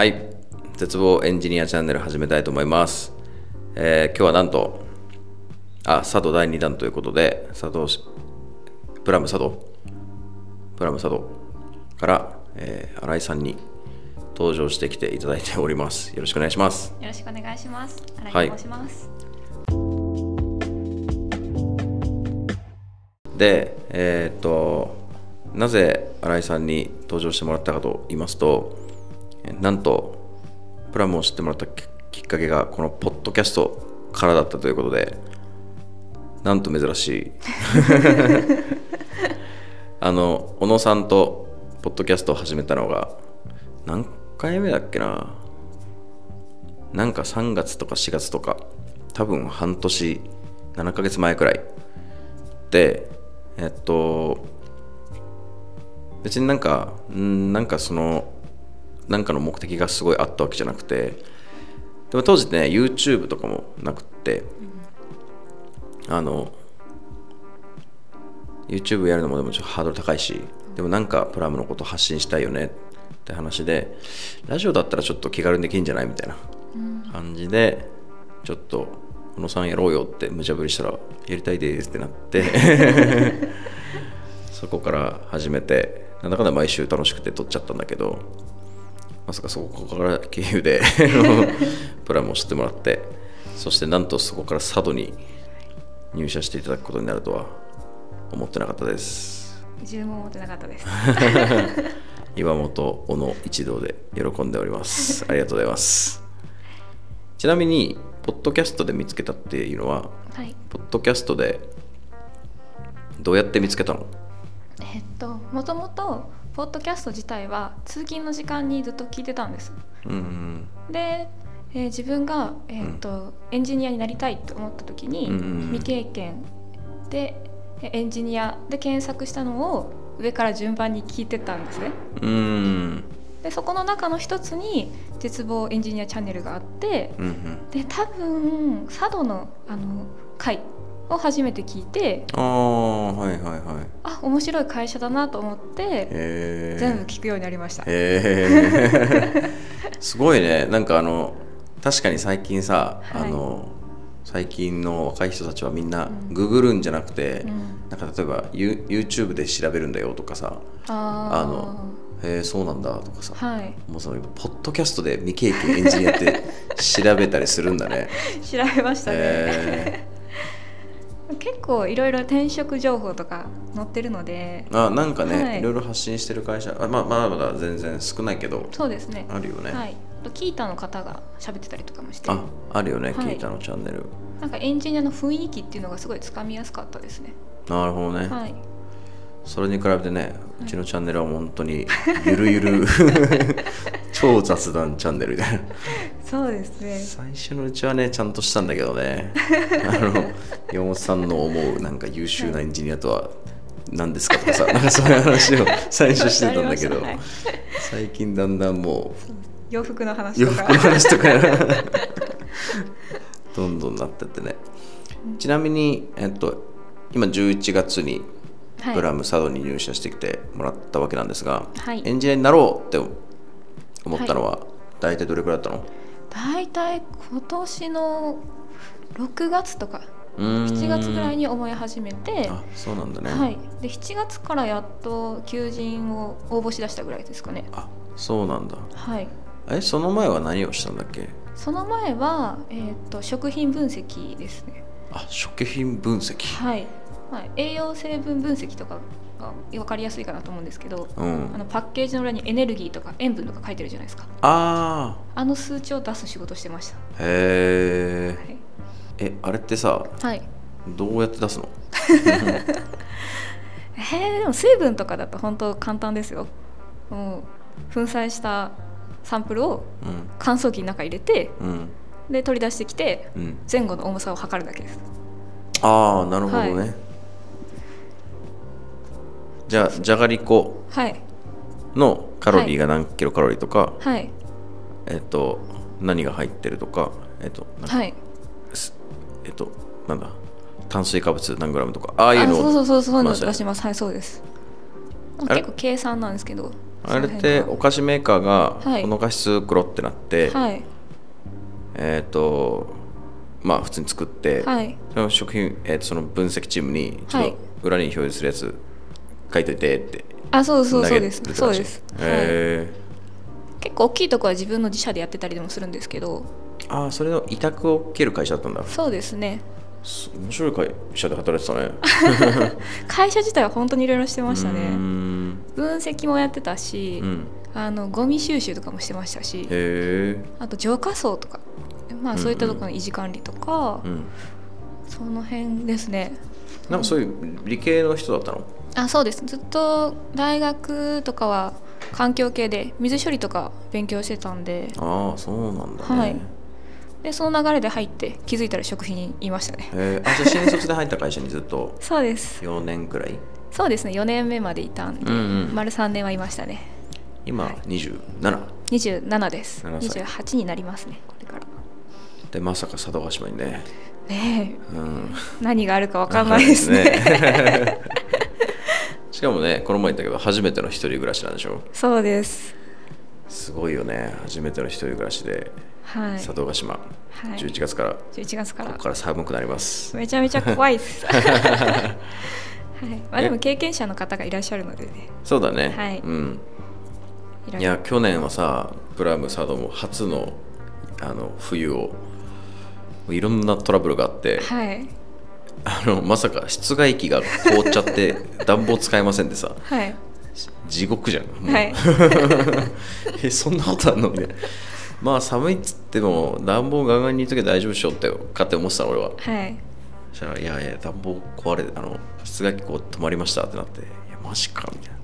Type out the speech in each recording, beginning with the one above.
はい。絶望エンジニアチャンネル始めたいと思います、えー今日はなんとあ佐渡第2弾ということで佐渡しプラム佐渡？プラム佐渡から、えー新井さんに登場してきていただいております。よろしくお願いします。よろしくお願いします。はい。新井と申します。でえーっとなぜ新井さんに登場してもらったかと言いますとえーなんとプラムを知ってもらったきっかけがこのポッドキャストからだったということでなんと珍しい。あの小野さんとポッドキャストを始めたのが何回目だっけな？なんか3月とか4月とか多分半年7ヶ月前くらい。でえっと別になんかんなんかそのなんかの目的がすごいあったわけじゃなくてでも当時ね YouTube とかもなくって、あの YouTube やるのもでもちょっとハードル高いしでもなんかプラムのこと発信したいよねって話でラジオだったらちょっと気軽にできるんじゃないみたいな感じでちょっと小野さんやろうよって無茶ぶりしたらやりたいですってなって そこから始めてなんだかんだ毎週楽しくて撮っちゃったんだけどまさかそこから経由で プラムを知ってもらってそしてなんとそこから佐渡に入社していただくことになるとは思ってなかったです自分も思ってなかったです。岩本小野一同で喜んでおりますありがとうございますちなみにポッドキャストで見つけたっていうのははい。ポッドキャストでどうやって見つけたの？えっともともとポッドキャスト自体は通勤の時間にずっと聞いてたんです。うんで、えー自分がえっと、エンジニアになりたいと思った時に、うんうんうん。未経験でえエンジニアで検索したのを上から順番に聞いてたんですね。うん。でそこの中の一つに絶望エンジニアチャンネルがあってうんうん。で多分佐渡のあの会を初めて聞いてああはいはいはい。あ面白い会社だなと思って全部聞くようになりました。へえ すごいね。なんかあの確かに最近さ、はい。あの最近の若い人たちはみんなうん。ググるんじゃなくて、うん。なんか例えば You- YouTube で調べるんだよとかさああのへえそうなんだとかさ、はい。もうそのポッドキャストで未経験エンジニアって調べたりするんだね。調べましたね。へ結構いろいろ転職情報とか載ってるのでーあなんかね、はいい、ろいろ発信してる会社あ、まあ、まだまだ全然少ないけどそうですね。あるよね。はい。あとキータの方が喋ってたりとかもしてああるよね、はいキータのチャンネル。なんかエンジニアの雰囲気っていうのがすごいつかみやすかったですね。なるほどね。はい。それに比べてね、うちのチャンネルは本当にゆるゆる 超雑談チャンネルみたいな。そうですね。最初のうちはね、ちゃんとしたんだけどね、あの、山本さんの思うなんか優秀なエンジニアとは何ですかとかさ、なんかそういう話を最初してたんだけど、最近だんだんも洋服のう話とか。洋服の話とか どんどんなってってね。ちなみに、えっと、今11月にはいプラム佐渡に入社してきてもらったわけなんですが、はい。エンジニアになろうって思ったのは、大体どれくらいだったの？大体今年の6月とか7 7月ぐらいに思い始めて、あそうなんだね、はい、で7月からやっと求人を応募しだしたぐらいですかね。あそうなんだ。はい、えその前は何をしたんだっけ？その前は、えー、と食品分析ですね。あ食品分析。はいまあ、栄養成分分析とかが分かりやすいかなと思うんですけど、うん。あのパッケージの裏にエネルギーとか塩分とか書いてるじゃないですか。ああの数値を出す仕事してました。ー。へはい。ええあれってさはい。どうやって出すの？へ えでも水分とかだと本当簡単ですよ。もう粉砕したサンプルをうん。乾燥機の中入れてうん。で取り出してきてうん。前後の重さを測るだけです。ああなるほどね、はじゃあじゃがりこはい。のカロリーが何キロカロリーとか、はい。えっと何が入ってるとかえっとなんかはい。すえっとなんだ炭水化物何グラムとかああいうのをそうそうそうそうそういうのまあ出します。はいそうです。結構計算なんですけどあれってお菓子メーカーがはい。このお菓子作ろうってなって、はい。えっ、とまあ普通に作って、はい。その食品、えーとその分析チームにちょっはい。と裏に表示するやつ書いといてって。あそうそうそうです。そうです、はい、へ結構大きいとこは自分の自社でやってたりでもするんですけど。ーああそれの委託を受ける会社だったんだ。そうですね。す面白い会社で働いてたね。会社自体は本当にいろいろしてましたね。ん。分析もやってたし、うん。あのゴミ収集とかもしてましたしあと浄化槽とかまあそういったところの維持管理とか、うん。その辺ですねなんかそういう理系の人だったの？あそうです。ずっと大学とかは環境系で水処理とか勉強してたんで。ああそうなんだね、はい。でその流れで入って気づいたら食品にいましたね。へえあじゃあ新卒で入った会社にずっと？そうです。4年くらい？そうですね。4年目までいたんで、うんうん。丸3年はいましたね。今はい。27、27です。7歳。28になりますねこれから。でまさか佐渡島にねねうん。え何があるか分かんないですね。ね しかもねこの前言ったけど初めての一人暮らしなんでしょ？そうです。すごいよね。初めての一人暮らしで。はい。佐渡島、はい。11月から。11月から。ここから寒くなります。めちゃめちゃ怖いです。はい。まあでも経験者の方がいらっしゃるのでね。そうだね、はい。うん。いや去年はさプラム佐渡も初のあの冬をいろんなトラブルがあってはい。あのまさか室外機が凍っちゃって 暖房使えませんでさはい。地獄じゃん。もう。はい。えそんなことあんのみたいな。まあ寒いっつっても暖房ガンガンにいとけば大丈夫でしょって勝手に思ってたの俺は。はい。そしたら「いやいや暖房壊れてあの室外機こう止まりました」ってなって「いやマジか」みたいな。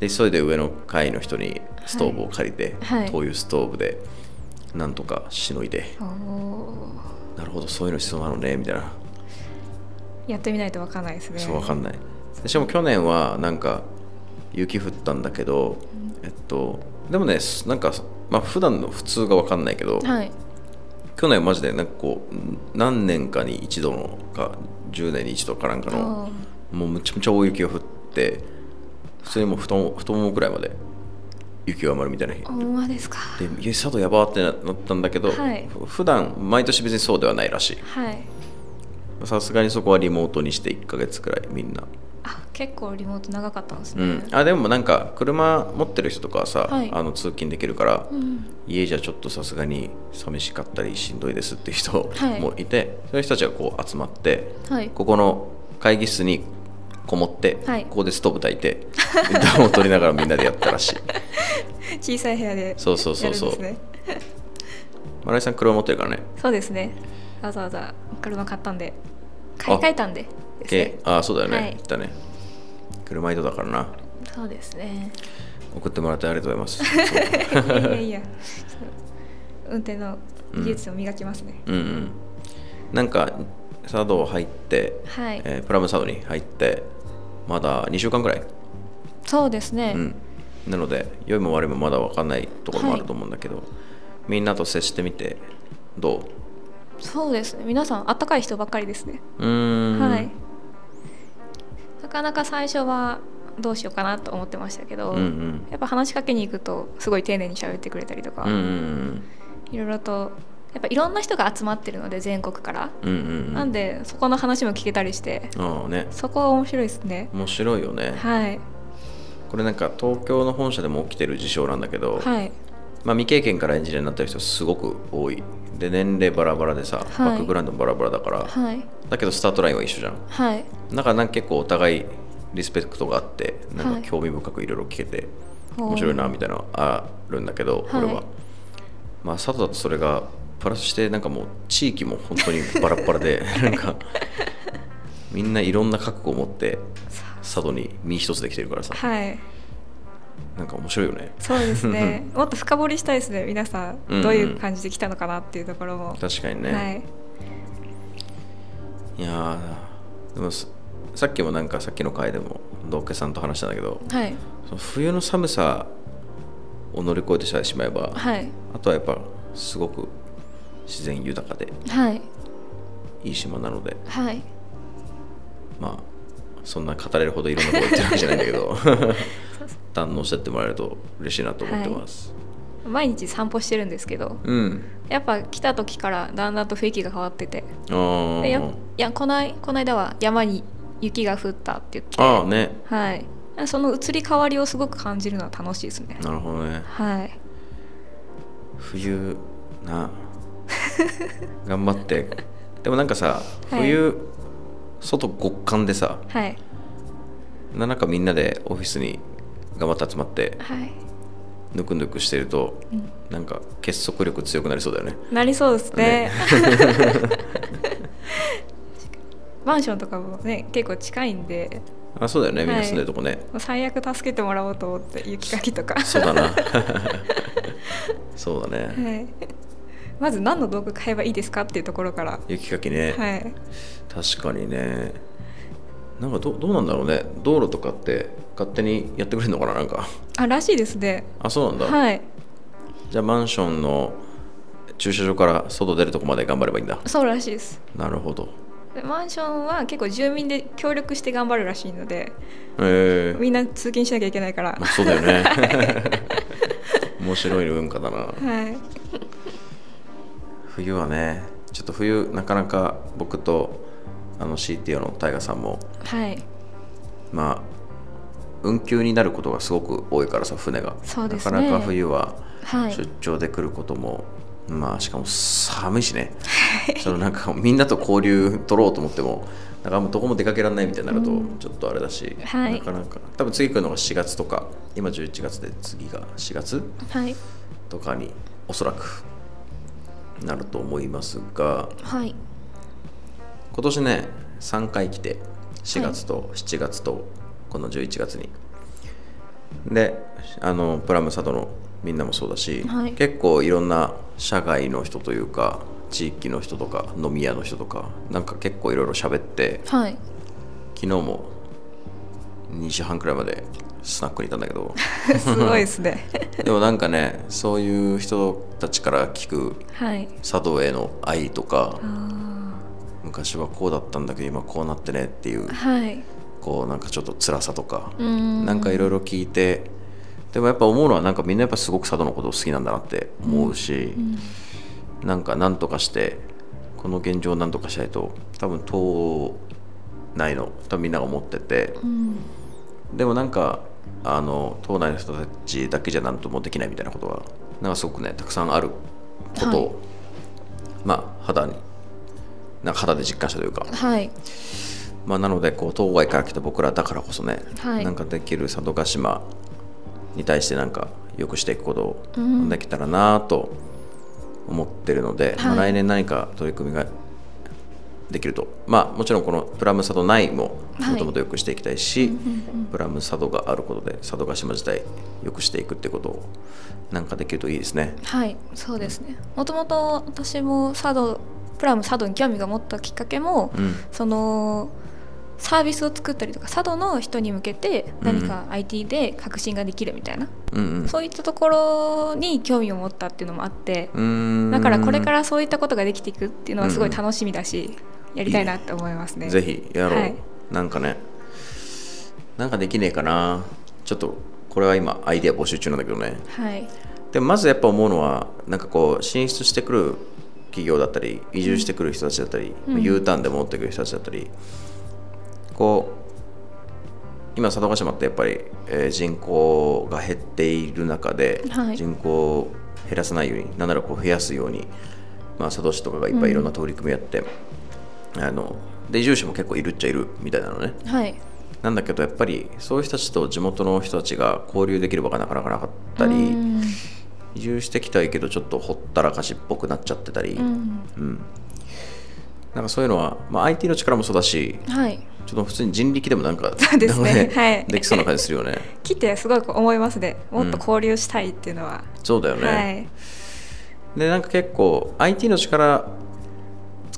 で急いで上の階の人にストーブを借りて、はい。灯油ストーブでなんとかしのいで。なるほどそういうの必要なのねみたいな。やってみないと分かんないですね。そうわかんない。でしかも去年はなんか雪降ったんだけど、えっとでもねなんかまあ普段の普通がわかんないけど、はい。去年マジでなんかこう何年かに一度のか10年に一度かなんかのもうむちゃむちゃ大雪が降って普通にもう太も太ももくらいまで雪が埋まるみたいな日。おほんまですか。で「いや佐渡やば」ってなったんだけど、はい。ふ普段毎年別にそうではないらしい。はい。さすがにそこはリモートにして1ヶ月くらいみんな。あ結構リモート長かったんですね、うん、あでもなんか車持ってる人とかはさ、はい。あの通勤できるから、うん。家じゃちょっとさすがに寂しかったりしんどいですっていう人はい。もいて、そういう人たちがこう集まってはい。ここの会議室にこもって、はい。ここでストーブ炊いて暖を取りながらみんなでやったらしい。小さい部屋でそうそうそうそう。やるんですね。新井さん車持ってるからね。そうですね。わざわざ車買ったんで。買い替えたんで。ね。けあそうだよね、はい。言ったね。車移動だからな。そうですね。送ってもらってありがとうございます。いやいや運転の技術を磨きますね、うんうんなんか佐渡入って、はい、えープラム佐渡に入ってまだ2週間くらい、そうですね、うん、なので良いも悪いもまだ分かんないところもあると思うんだけど、みんなと接してみてどそうですね。皆さんあったかい人ばっかりですね、はい。なかなか最初はどうしようかなと思ってましたけど、うんうん。やっぱ話しかけに行くとすごい丁寧に喋ってくれたりとか、いろいろとやっぱいろんな人が集まってるので全国から、うんうんうん。なんでそこの話も聞けたりして。ああね。そこは面白いですね。面白いよね。はい。これなんか東京の本社でも起きてる事象なんだけど、はい。まあ、未経験からエンジニアになった人すごく多い。で年齢バラバラでさ、はい。バックグラウンドもバラバラだから、はい。だけどスタートラインは一緒じゃん。はい。だからなんか結構お互いリスペクトがあってなんはい。か興味深くいろいろ聞けて面白いなみたいなのあるんだけど、はい。俺は。まあ佐渡だとそれがプラスしてなんかもう地域も本当にバラッバラで なんかみんないろんな覚悟を持って佐渡に身一つできてるからさ。はい。なんか面白いよね。そうですね。もっと深掘りしたいですね皆さん。うんうん。どういう感じで来たのかなっていうところも、確かにね、はい。い、やーでもささっきもなんかさっきの回でも道家さんと話したんだけどはい。その冬の寒さを乗り越えてしまえば、はい。あとはやっぱすごく自然豊かではい。いい島なのではい。まあそんな語れるほどいろんなこと言ってるわけじゃないんだけど 堪能してってもらえると嬉しいなと思ってます、毎日散歩してるんですけどうん。やっぱ来た時からだんだんと雰囲気が変わっててあでやいーやこないこの間は山に雪が降ったって言ってあーね。はい。その移り変わりをすごく感じるのは楽しいですね。なるほどね。はい。冬な 頑張って。でもなんかさはい。冬、外極寒でさはい。ななんかみんなでオフィスに頑張って集まってはい。ぬくぬくしてると、なんか結束力強くなりそうだよね。なりそうですね。ね。マンションとかもね結構近いんで。あそうだよねみんなはい住んでるとこね、最悪助けてもらおうと思って雪かきとか。そうだな。そうだね、はいまず何の道具買えばいいですかっていうところから。雪かきね、はい。確かにね。なんかどどうなんだろうね。道路とかって勝手にやってくれるのかななんか。あらしいですね。あそうなんだ、はい。じゃあマンションの駐車場から外出るとこまで頑張ればいいんだ。そうらしいです。なるほど。でマンションは結構住民で協力して頑張るらしいのでえ。ーみんな通勤しなきゃいけないから。まあ、そうだよね。面白い文化だな。はい冬はねちょっと冬なかなか僕とあの CTO のタイガさんもはい。まあ運休になることがすごく多いからさ船が。そうですね。なかなか冬ははい。出張で来ることも、まあしかも寒いしね。そのなんかみんなと交流取ろうと思ってもなんかもうどこも出かけられないみたいになるとちょっとあれだし、はい。なかなか。多分次来るのが4月とか今11月で次が4月はい。とかにおそらくなると思いますがはい。今年ね3回来て4月と7月とこの11月に、であのプラムサドのみんなもそうだし、はい。結構いろんな社外の人というか地域の人とか飲み屋の人とかなんか結構いろいろ喋ってはい。昨日も2時半くらいまでスナックにいたんだけど。すごいですねでもなんかねそういう人たちから聞くはい。茶道への愛とかあ昔はこうだったんだけど今こうなってねっていうーはい。こうなんかちょっと辛さとかん。なんかいろいろ聞いてでもやっぱ思うのはなんかみんなやっぱすごく佐渡のこと好きなんだなって思うし、なんかなんとかしてこの現状をなんとかしないと多分党内の多分みんなが思っててうん。でもなんかあの党内の人たちだけじゃなんともできないみたいなことはなんかすごくねたくさんあることを、はい。まあ肌になんか肌で実感したというか。はい。まあ、なのでこう当該から来た僕らだからこそね、はい。なんかできる佐渡島に対してなんか良くしていくことをうん。できたらなと思ってるので、まあ、はい来年何か取り組みができると。まあもちろんこのプラム佐渡内もはい。もともと良くしていきたいし、プラム佐渡があることで佐渡島自体良くしていくってことをなんかできるといいですね。はいそうですね。もともと私も佐渡プラム佐渡に興味が持ったきっかけも、うん。そのサービスを作ったりとか佐渡の人に向けて何か IT で革新ができるみたいな、うんうん。そういったところに興味を持ったっていうのもあってだからこれからそういったことができていくっていうのはすごい楽しみだし、やりたいなって思いますね。ぜひやろう、はい。なんかねなんかできねえかな。ちょっとこれは今アイデア募集中なんだけどね。はい。でもまずやっぱ思うのはなんかこう進出してくる企業だったり移住してくる人たちだったり、うん。U ターンで戻ってくる人たちだったりこう今佐渡島ってやっぱり、えー人口が減っている中で、はい。人口を減らさないようになんならこう増やすように、まあ、佐渡市とかがいっぱいいろんな取り組みやって、あので移住者も結構いるっちゃいるみたいなのね。はい。なんだけどやっぱりそういう人たちと地元の人たちが交流できる場がなかなかなかったり、うん。移住してきたいけどちょっとほったらかしっぽくなっちゃってたり、うん。うん。なんかそういうのは、まあ、IT の力もそうだしはい。ちょっと普通に人力でもなんかそうですね。はい。できそうな感じするよね。来てすごい思いますね。もっと交流したいっていうのは、そうだよね、はい。でなんか結構 IT の力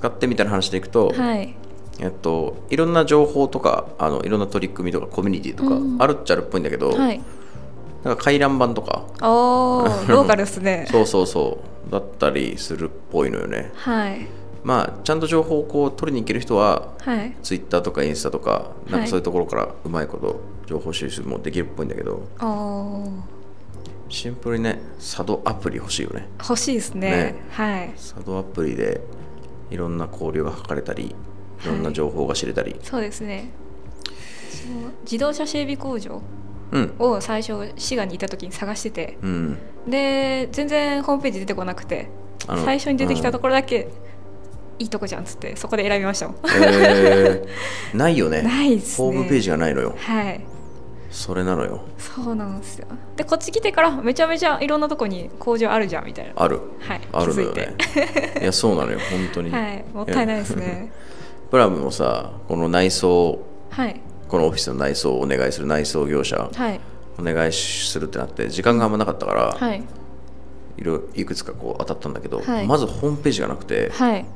使ってみたいな話でいくと、はい。えっと、いろんな情報とかあのいろんな取り組みとかコミュニティとかうん。あるっちゃあるっぽいんだけど、はい。なんか回覧板とか。おー ローカルですね。そうそうそう。だったりするっぽいのよね。はい。まあちゃんと情報をこう取りに行ける人ははい。ツイッターとかインスタとかなんはいかそういうところからうまいこと情報収集もできるっぽいんだけどあー。シンプルにね佐渡アプリ欲しいよね。欲しいですね。ね。はい。佐渡アプリでいろんな交流が図れたりい。ろんな情報が知れたり、そうですね。自動車整備工場うん。を最初滋賀にいた時に探してて。うん。で全然ホームページ出てこなくて。最初に出てきたところだけ、いいとこじゃんっつってそこで選びましたもんえー。ないよね。ないね。ホームページがないのよ。はいそれなのよ。そうなんですよ。でこっち来てからめちゃめちゃいろんなとこに工場あるじゃんみたいな。ある。はいあるのよね。て。いやそうなのよ本当に。はいもったいないですね。プラムもさこの内装はい。このオフィスの内装をお願いする内装業者はい。お願いするってなって時間があんまなかったから、はい。いろいくつかこう当たったんだけど、はい。まずホームページがなくてはい。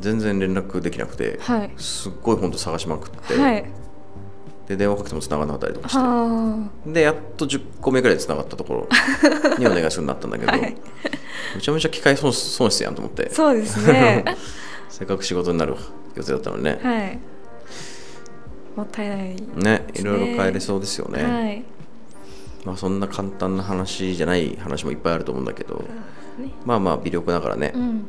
全然連絡できなくて、はい。すっごい本当探しまくって、はいで電話かけても繋がらなかったりとかして。はでやっと10個目ぐらいで繋がったところにお願いするようになったんだけど、はい。めちゃめちゃ機械損失損失やんと思って。あそうですね。せっかく仕事になる予定だったのにね、はい。もったいないね。いろいろ変えれそうですよね、はい。まあそんな簡単な話じゃない話もいっぱいあると思うんだけど、ね。まあまあ微力ながらね、うん。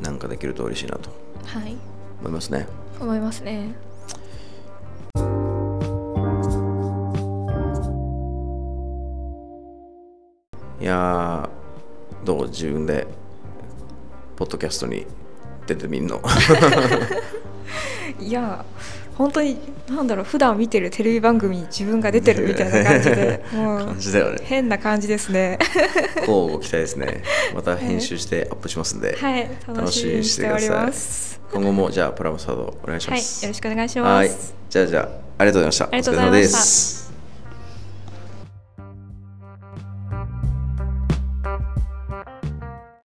なんかできると嬉しいなとはい。思いますね。思いますねいやーどう自分でポッドキャストに出てみんの。いや本当になんだろう普段見てるテレビ番組に自分が出てるみたいな感じで 感じだよね。変な感じですね。こうご期待ですね。また編集してアップしますんで、はい楽しみにしております。今後もじゃあプラムサードお願いしはいますよろしくお願いしはいますじゃあじゃあありがとうございました。ありがとうございました。お疲れ様です